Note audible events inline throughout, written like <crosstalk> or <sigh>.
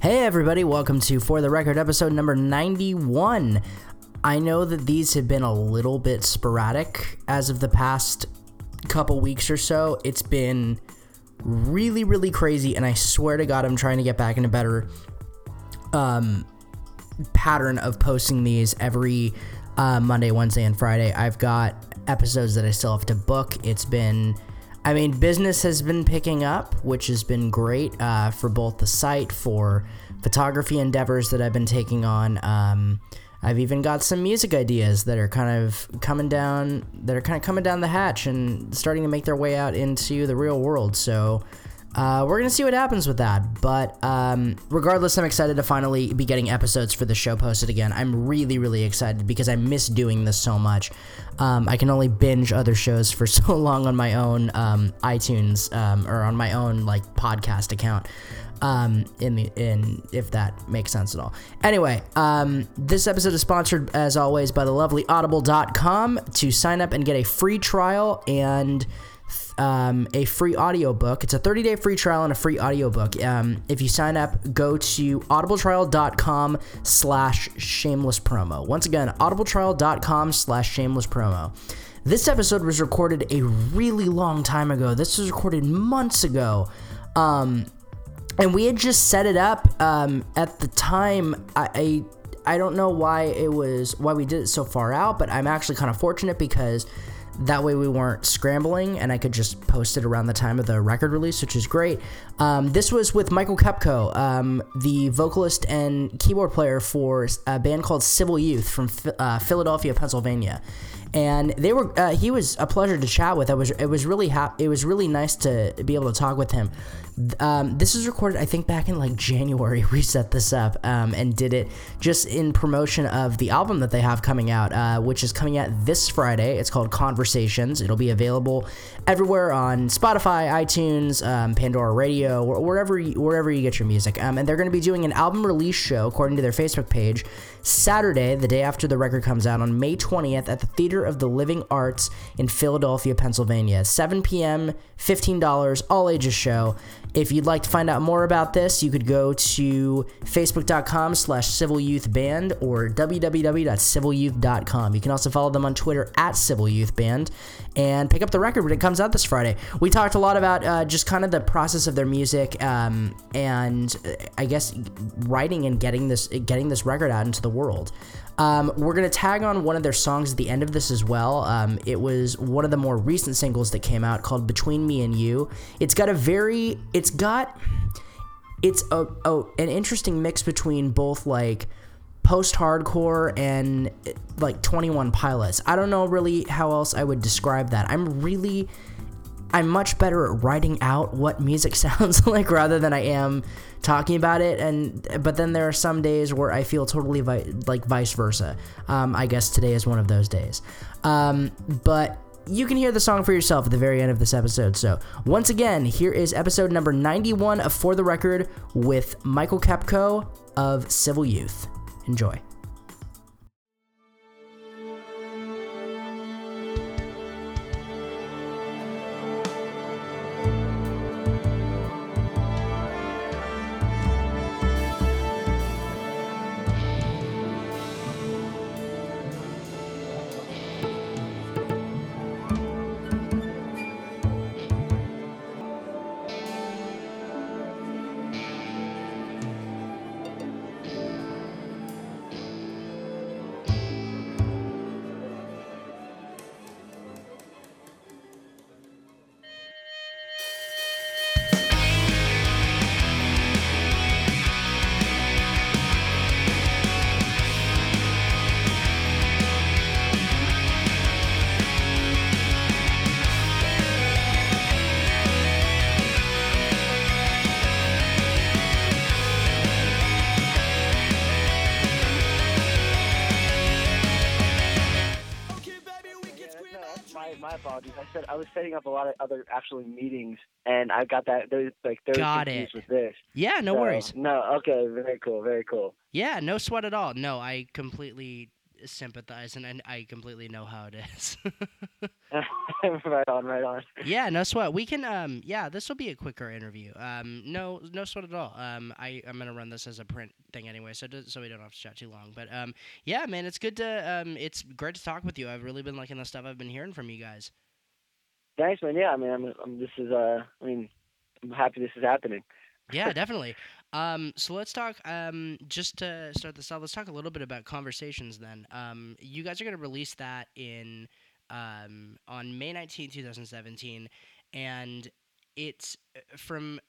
Hey, everybody, welcome to For the Record episode number 91. I know that these have been a little bit sporadic as of the past couple weeks or so. It's been really, really crazy, and I swear to God, I'm trying to get back in a better um, pattern of posting these every uh, Monday, Wednesday, and Friday. I've got episodes that I still have to book. It's been I mean, business has been picking up, which has been great uh, for both the site, for photography endeavors that I've been taking on. Um, I've even got some music ideas that are kind of coming down, that are kind of coming down the hatch and starting to make their way out into the real world. So uh, we're gonna see what happens with that. But um, regardless, I'm excited to finally be getting episodes for the show posted again. I'm really, really excited because I miss doing this so much. Um, I can only binge other shows for <laughs> so long on my own um, iTunes um, or on my own like podcast account. Um, in the in if that makes sense at all. Anyway, um, this episode is sponsored as always by the lovely Audible.com. To sign up and get a free trial and um, a free audiobook. It's a 30 day free trial and a free audiobook. Um, if you sign up, go to audibletrial.com slash shameless promo. Once again, audibletrial.com slash shameless promo. This episode was recorded a really long time ago. This was recorded months ago. Um, and we had just set it up um, at the time. I, I I don't know why it was why we did it so far out, but I'm actually kind of fortunate because that way we weren't scrambling and I could just post it around the time of the record release, which is great. Um, this was with Michael Kepko, um, the vocalist and keyboard player for a band called Civil Youth from uh, Philadelphia, Pennsylvania and they were uh, he was a pleasure to chat with. I was it was really ha- it was really nice to be able to talk with him. Um, this was recorded I think back in like January. <laughs> We set this up um, and did it just in promotion of the album that they have coming out, uh, which is coming out this Friday. It's called Conversations. It'll be available everywhere on Spotify, iTunes, um, Pandora Radio, wherever you, wherever you get your music. Um, and they're going to be doing an album release show according to their Facebook page Saturday, the day after the record comes out, on May 20th at the Theater of the Living Arts in Philadelphia, Pennsylvania. 7 p.m., $15, all ages show. If you'd like to find out more about this, you could go to facebook.com slash civilyouthband or www.civilyouth.com. You can also follow them on Twitter at civilyouthband and pick up the record when it comes out this Friday. We talked a lot about uh, just kind of the process of their music um, and uh, I guess writing and getting this getting this record out into the world. Um, we're gonna tag on one of their songs at the end of this as well. Um, it was one of the more recent singles that came out called "Between Me and You." It's got a very, it's got, it's a, a an interesting mix between both like post-hardcore and like 21 Pilots. I don't know really how else I would describe that. I'm really I'm much better at writing out what music <laughs> sounds like rather than I am talking about it. And but then there are some days where I feel totally vi- like vice versa. Um, I guess today is one of those days. Um, but you can hear the song for yourself at the very end of this episode. So once again, here is episode number 91 of For the Record with Michael Kepko of Civil Youth. Enjoy. Was setting up a lot of other actually meetings, and I got that those like those got it. with this. Yeah, no So, worries. No, okay, very cool, very cool. Yeah, no sweat at all. No, I completely sympathize, and I, I completely know how it is. <laughs> <laughs> right on, right on. yeah, no sweat. We can. Um, yeah, this will be a quicker interview. Um, no, no sweat at all. Um, I I'm gonna run this as a print thing anyway, so do, so we don't have to chat too long. But um, yeah, man, it's good to um, it's great to talk with you. I've really been liking the stuff I've been hearing from you guys. Thanks, man. Yeah, I mean, I'm, I'm this is uh, I mean, I'm happy this is happening. Yeah, definitely. Um, so let's talk. Um, just to start this off, let's talk a little bit about conversations. Then, um, you guys are gonna release that in um, on May 19, 2017, and it's uh, from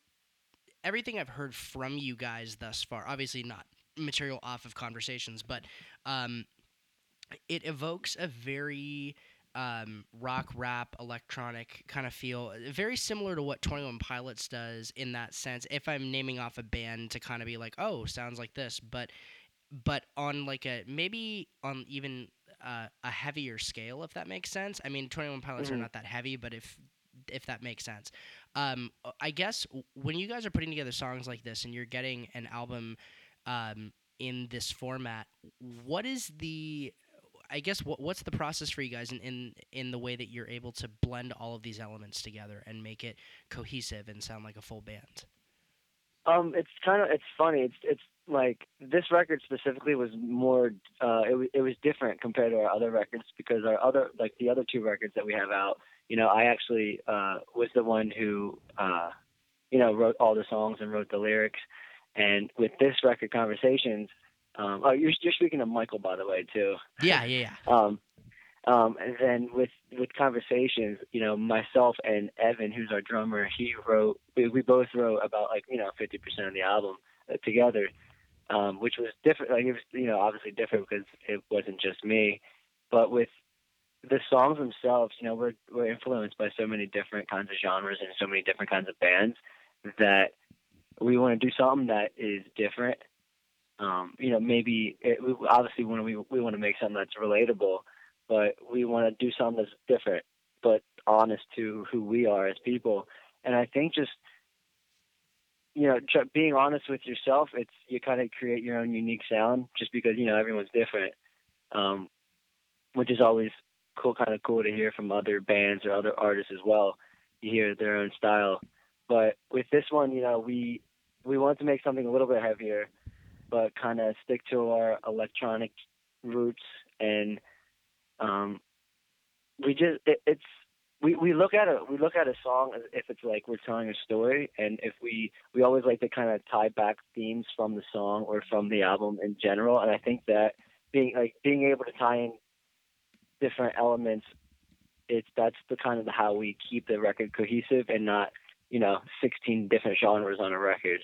everything I've heard from you guys thus far. Obviously, not material off of conversations, but um, it evokes a very um, rock, rap, electronic kind of feel, very similar to what Twenty One Pilots does in that sense. If I'm naming off a band to kind of be like, oh, sounds like this, but but on like a maybe on even uh, a heavier scale, if that makes sense. I mean, Twenty One Pilots Mhm. are not that heavy, but if if that makes sense, um, I guess when you guys are putting together songs like this and you're getting an album um, in this format, what is the I guess what what's the process for you guys in, in in the way that you're able to blend all of these elements together and make it cohesive and sound like a full band? Um, it's kind of it's funny. It's it's like this record specifically was more. Uh, it was it was different compared to our other records because our other like the other two records that we have out. You know, I actually uh, was the one who uh, you know wrote all the songs and wrote the lyrics. And with this record, Conversations. Um, oh, you're you're speaking of Michael, by the way, too. Yeah, yeah, yeah. Um, um, and then with with conversations, you know, myself and Evan, who's our drummer, he wrote. We, we both wrote about like you know fifty percent of the album uh, together, um, which was different. Like it was you know obviously different because it wasn't just me, but with the songs themselves, you know, we're we're influenced by so many different kinds of genres and so many different kinds of bands that we want to do something that is different. Um, you know, maybe it, we obviously when we we want to make something that's relatable, but we want to do something that's different, but honest to who we are as people. And I think just you know, tr- being honest with yourself, it's you kind of create your own unique sound, just because you know everyone's different, um, which is always cool, kind of cool to hear from other bands or other artists as well. You hear their own style, but with this one, you know, we we wanted to make something a little bit heavier, but kind of stick to our electronic roots and um, we just it, it's we, we look at a we look at a song if it's like we're telling a story and if we we always like to kind of tie back themes from the song or from the album in general and I think that being like being able to tie in different elements it's that's the kind of how we keep the record cohesive and not you know 16 different genres on a record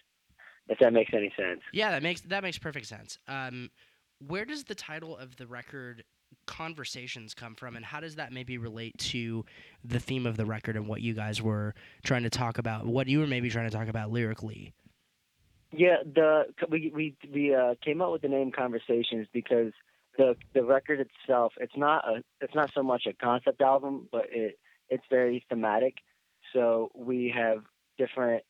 if that makes any sense Yeah, that makes that makes perfect sense. Um, where does the title of the record "Conversations" come from, and how does that maybe relate to the theme of the record and what you guys were trying to talk about? What you were maybe trying to talk about lyrically? Yeah, the we we we uh, came up with the name Conversations because the the record itself it's not a it's not so much a concept album, but it it's very thematic. So we have different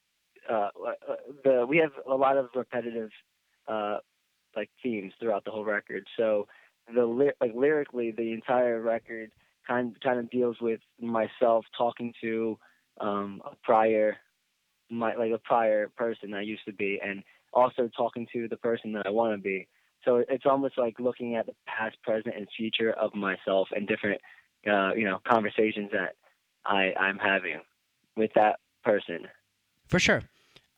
uh, uh, the we have a lot of repetitive uh, like themes throughout the whole record. So the like lyrically, the entire record kind kind of deals with myself talking to um, a prior my like a prior person I used to be, and also talking to the person that I want to be. So it's almost like looking at the past, present, and future of myself and different, uh, you know, conversations that I I'm having with that person. For sure.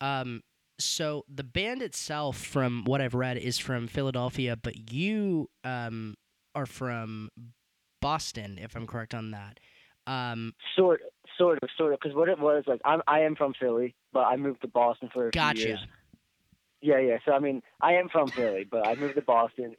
Um, so the band itself, from what I've read, is from Philadelphia, but you um, are from Boston, if I'm correct on that. Um, Sort, sort of, sort of, because what it was like, I'm I am from Philly, but I moved to Boston for a Gotcha. few years. Yeah, yeah. So I mean, I am from Philly, but I moved to Boston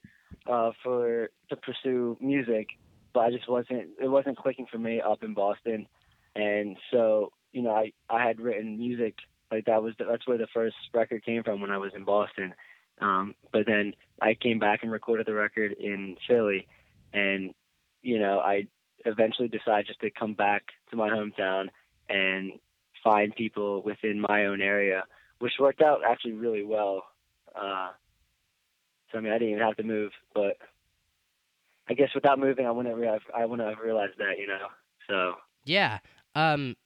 uh, for to pursue music, but I just wasn't it wasn't clicking for me up in Boston, and so you know I I had written music like that was the, that's where the first record came from when I was in Boston, um, but then I came back and recorded the record in Philly, and you know I eventually decided just to come back to my hometown and find people within my own area which worked out actually really well. Uh, so I mean, I didn't even have to move, but I guess without moving, I wouldn't have I wouldn't have realized that, you know. So yeah. Um,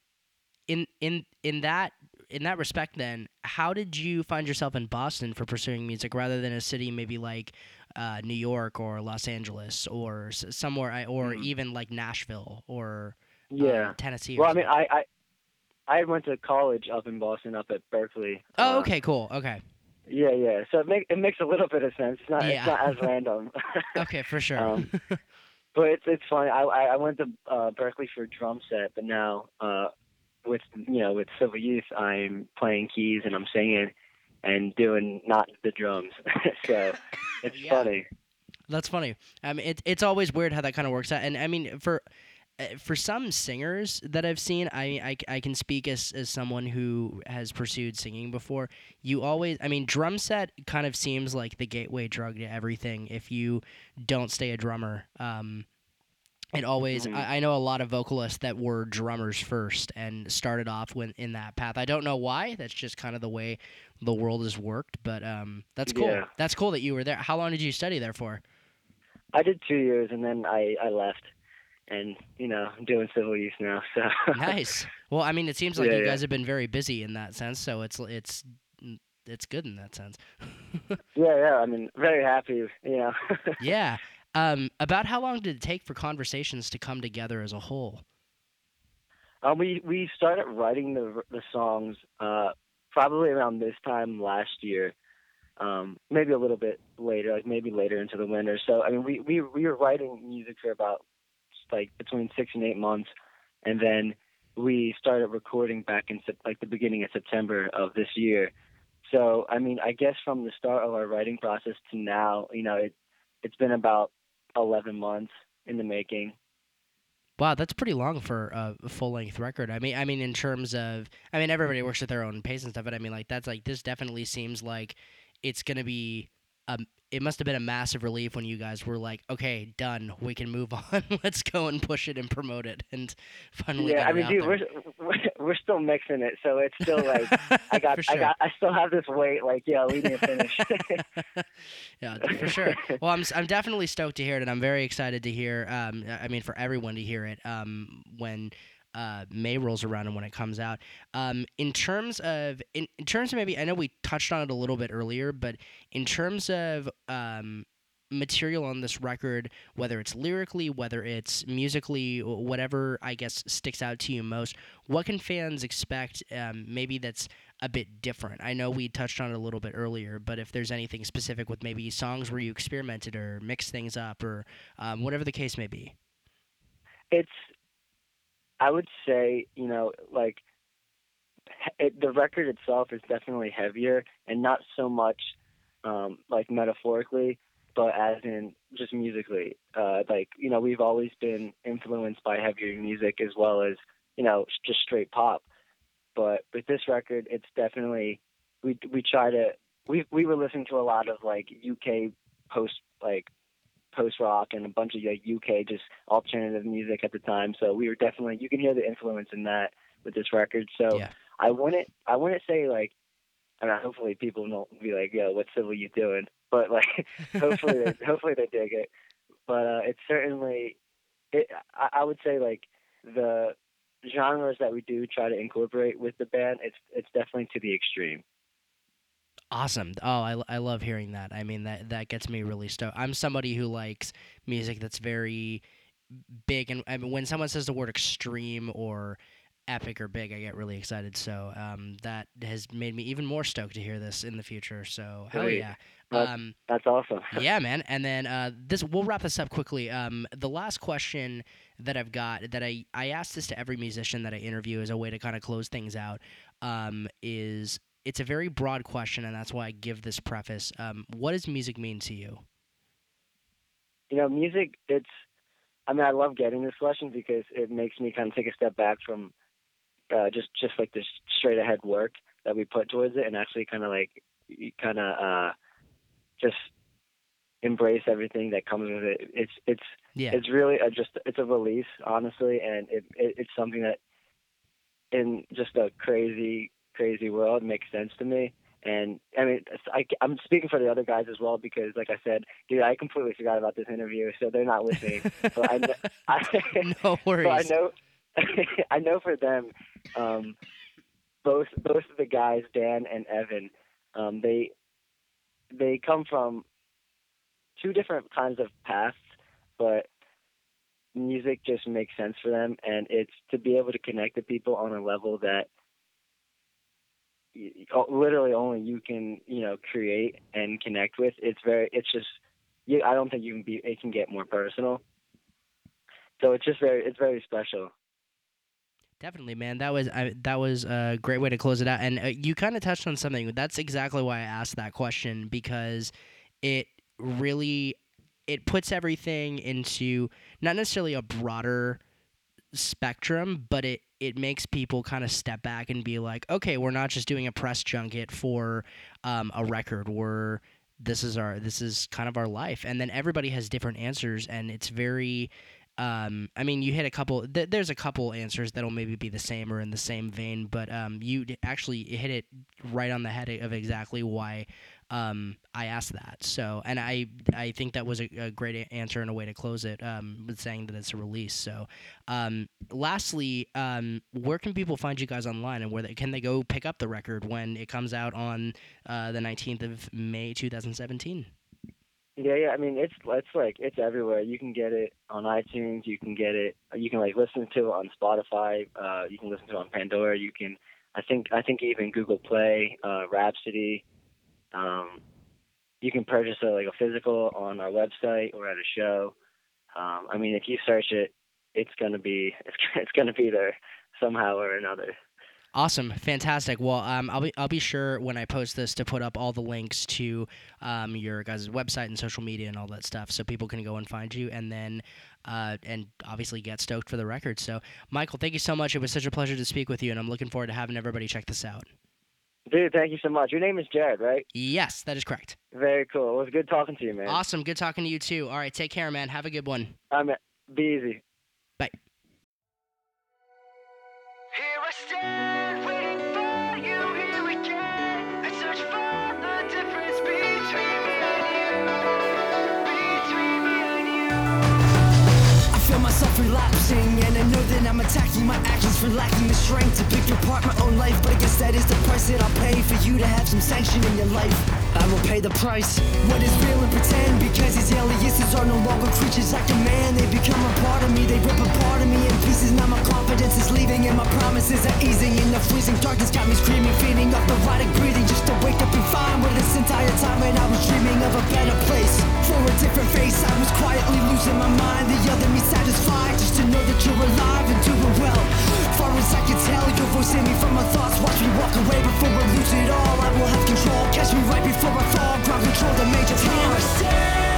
in in in that in that respect, then, how did you find yourself in Boston for pursuing music rather than a city maybe like uh, New York or Los Angeles or s- somewhere, or Mhm. even like Nashville or um, yeah. Tennessee? well, I mean. I, I I went to college up in Boston, up at Berklee. oh, Uh, okay, cool. Okay, Yeah, yeah. So it make it makes a little bit of sense. It's not Yeah. it's not as <laughs> random. okay, for sure. Um, <laughs> but it's it's funny. I I I went to uh, Berklee for drum set, but now uh, with you know with Civil Youth, I'm playing keys and I'm singing and doing not the drums. <laughs> so <laughs> it's Yeah. funny. That's funny. I mean, it, it's always weird how that kind of works out. And I mean, for uh, for some singers that I've seen, I, I, I can speak as, as someone who has pursued singing before. You always, I mean, drum set kind of seems like the gateway drug to everything. If you don't stay a drummer, um, it always. Mhm. I, I know a lot of vocalists that were drummers first and started off when in that path. I don't know why. That's just kind of the way the world has worked. But um, that's cool. Yeah. That's cool that you were there. How long did you study there for? I did two years and then I I left, and you know I'm doing Civil Youth now. So nice. <laughs> Well, I mean, it seems like Yeah, you yeah. guys have been very busy in that sense, so it's it's it's good in that sense. <laughs> yeah, yeah. I mean, very happy. You know. <laughs> yeah. Um, about how long did it take for conversations to come together as a whole? Um, we we started writing the the songs uh, probably around this time last year, um, maybe a little bit later, like maybe later into the winter. So I mean, we we we were writing music for about like between six and eight months, and then we started recording back in like the beginning of September of this year. So I mean, I guess from the start of our writing process to now, you know, it it's been about eleven months in the making. Wow, that's pretty long for a full length record. I mean, I mean, in terms of, I mean, everybody works at their own pace and stuff, but I mean, like that's like this definitely seems like it's gonna be. Um, it must have been a massive relief when you guys were like, "Okay, done. We can move <laughs> on. Let's go and push it and promote it." And finally, yeah, get I mean, dude, there. we're, we're still mixing it, so it's still <laughs> like I got, sure. I got, I still have this weight. Like, yeah, we need to finish. <laughs> yeah, for sure. Well, I'm I'm definitely stoked to hear it, and I'm very excited to hear. Um, I mean, for everyone to hear it. Um, when uh, May rolls around and when it comes out. Um, in terms of in, in terms of maybe I know we touched on it a little bit earlier, but in terms of um, material on this record, whether it's lyrically, whether it's musically, whatever I guess sticks out to you most, what can fans expect? Um, maybe that's a bit different. I know we touched on it a little bit earlier, but if there's anything specific with maybe songs where you experimented or mixed things up or um, whatever the case may be. it's i would say you know like it, the record itself is definitely heavier and not so much um like metaphorically but as in just musically. Uh like you know we've always been influenced by heavier music as well as you know just straight pop. But with this record it's definitely we we try to we we were listening to a lot of like UK post like post rock and a bunch of like UK just alternative music at the time. So we were definitely you can hear the influence in that with this record. So Yeah. I wouldn't I wouldn't say like I mean hopefully people don't be like, yo, what Civil Youth doing? But like <laughs> hopefully they hopefully they dig it. But uh it's certainly it I, I would say like the genres that we do try to incorporate with the band, it's it's definitely to the extreme. Awesome. Oh, I, I love hearing that. I mean, that that gets me really stoked. I'm somebody who likes music that's very big, and I mean, when someone says the word extreme or epic or big, I get really excited. So um, that has made me even more stoked to hear this in the future. So hell Great. yeah. That's- Um, That's awesome. <laughs> yeah, man. And then uh, this, we'll wrap this up quickly. Um, the last question that I've got that I I ask this to every musician that I interview as a way to kind of close things out. Um, is it's a very broad question, and that's why I give this preface. Um, what does music mean to you? you know, music, it's, I mean, I love getting this question because it makes me kind of take a step back from uh, just, just like this straight ahead work that we put towards it and actually kind of like, kind of uh, just embrace everything that comes with it. It's, it's, Yeah, it's really a, just, it's a release, honestly, and it, it, it's something that in just a crazy, crazy world makes sense to me. And I mean, I, I'm speaking for the other guys as well because, like I said, dude, I completely forgot about this interview, so they're not listening. but I, know, <laughs> I, no <laughs> worries. I know, <laughs> I know for them, um, both both of the guys, Dan and Evan, um, they they come from two different kinds of paths, but music just makes sense for them, and it's to be able to connect to people on a level that literally only you can you know create and connect with. It's very it's just you. I don't think you can be. It can get more personal. So it's just very it's very special. Definitely, man. That was I, that was a great way to close it out. And uh, you kind of touched on something. That's exactly why I asked that question because it really it puts everything into not necessarily a broader spectrum, but it it makes people kind of step back and be like, okay, we're not just doing a press junket for um, a record. We're this is our this is kind of our life, and then everybody has different answers, and it's very. Um, I mean, you hit a couple. Th- there's a couple answers that'll maybe be the same or in the same vein, but um, you actually hit it right on the head of exactly why um, I asked that. So, and I I think that was a, a great answer and a way to close it um, with saying that it's a release. So, um, lastly, um, where can people find you guys online, and where they, can they go pick up the record when it comes out on uh, the 19th of May 2017? Yeah, yeah. I mean, it's it's like it's everywhere. You can get it on iTunes. You can get it. You can like listen to it on Spotify. Uh, you can listen to it on Pandora. You can. I think I think even Google Play, uh, Rhapsody. Um, you can purchase a, like a physical on our website or at a show. Um, I mean, if you search it, it's gonna be <laughs> it's, it's gonna be there somehow or another. Awesome, fantastic. Well, um, I'll be I'll be sure when I post this to put up all the links to um, your guys' website and social media and all that stuff, so people can go and find you, and then uh, and obviously get stoked for the record. So, Michael, thank you so much. It was such a pleasure to speak with you, and I'm looking forward to having everybody check this out. Dude, thank you so much. Your name is Jared, right? Yes, that is correct. Very cool. It was good talking to you, man. Awesome. Good talking to you too. All right, take care, man. Have a good one. I'm be easy. Bye. relapsing And I know that I'm attacking my actions for lacking the strength To pick apart my own life But I guess that I'll pay For you to have some sanction in your life. I will pay the price. What is real and pretend Because these aliases are no longer creatures I command They become a part of me They rip a part of me in pieces. Now my confidence is leaving And my promises are easing. In the freezing darkness got me screaming Feeding off neurotic breathing Just to wake up and find Where this entire time when I was dreaming of a better place. For a different face I was quietly losing my mind. The other me satisfied Just to know that you're alive and doing well Far as I can tell, your voice in me from my thoughts. Watch me walk away before I lose it all. I will have control, catch me right before I fall. Ground control the major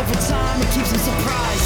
give it time, it keeps them surprised.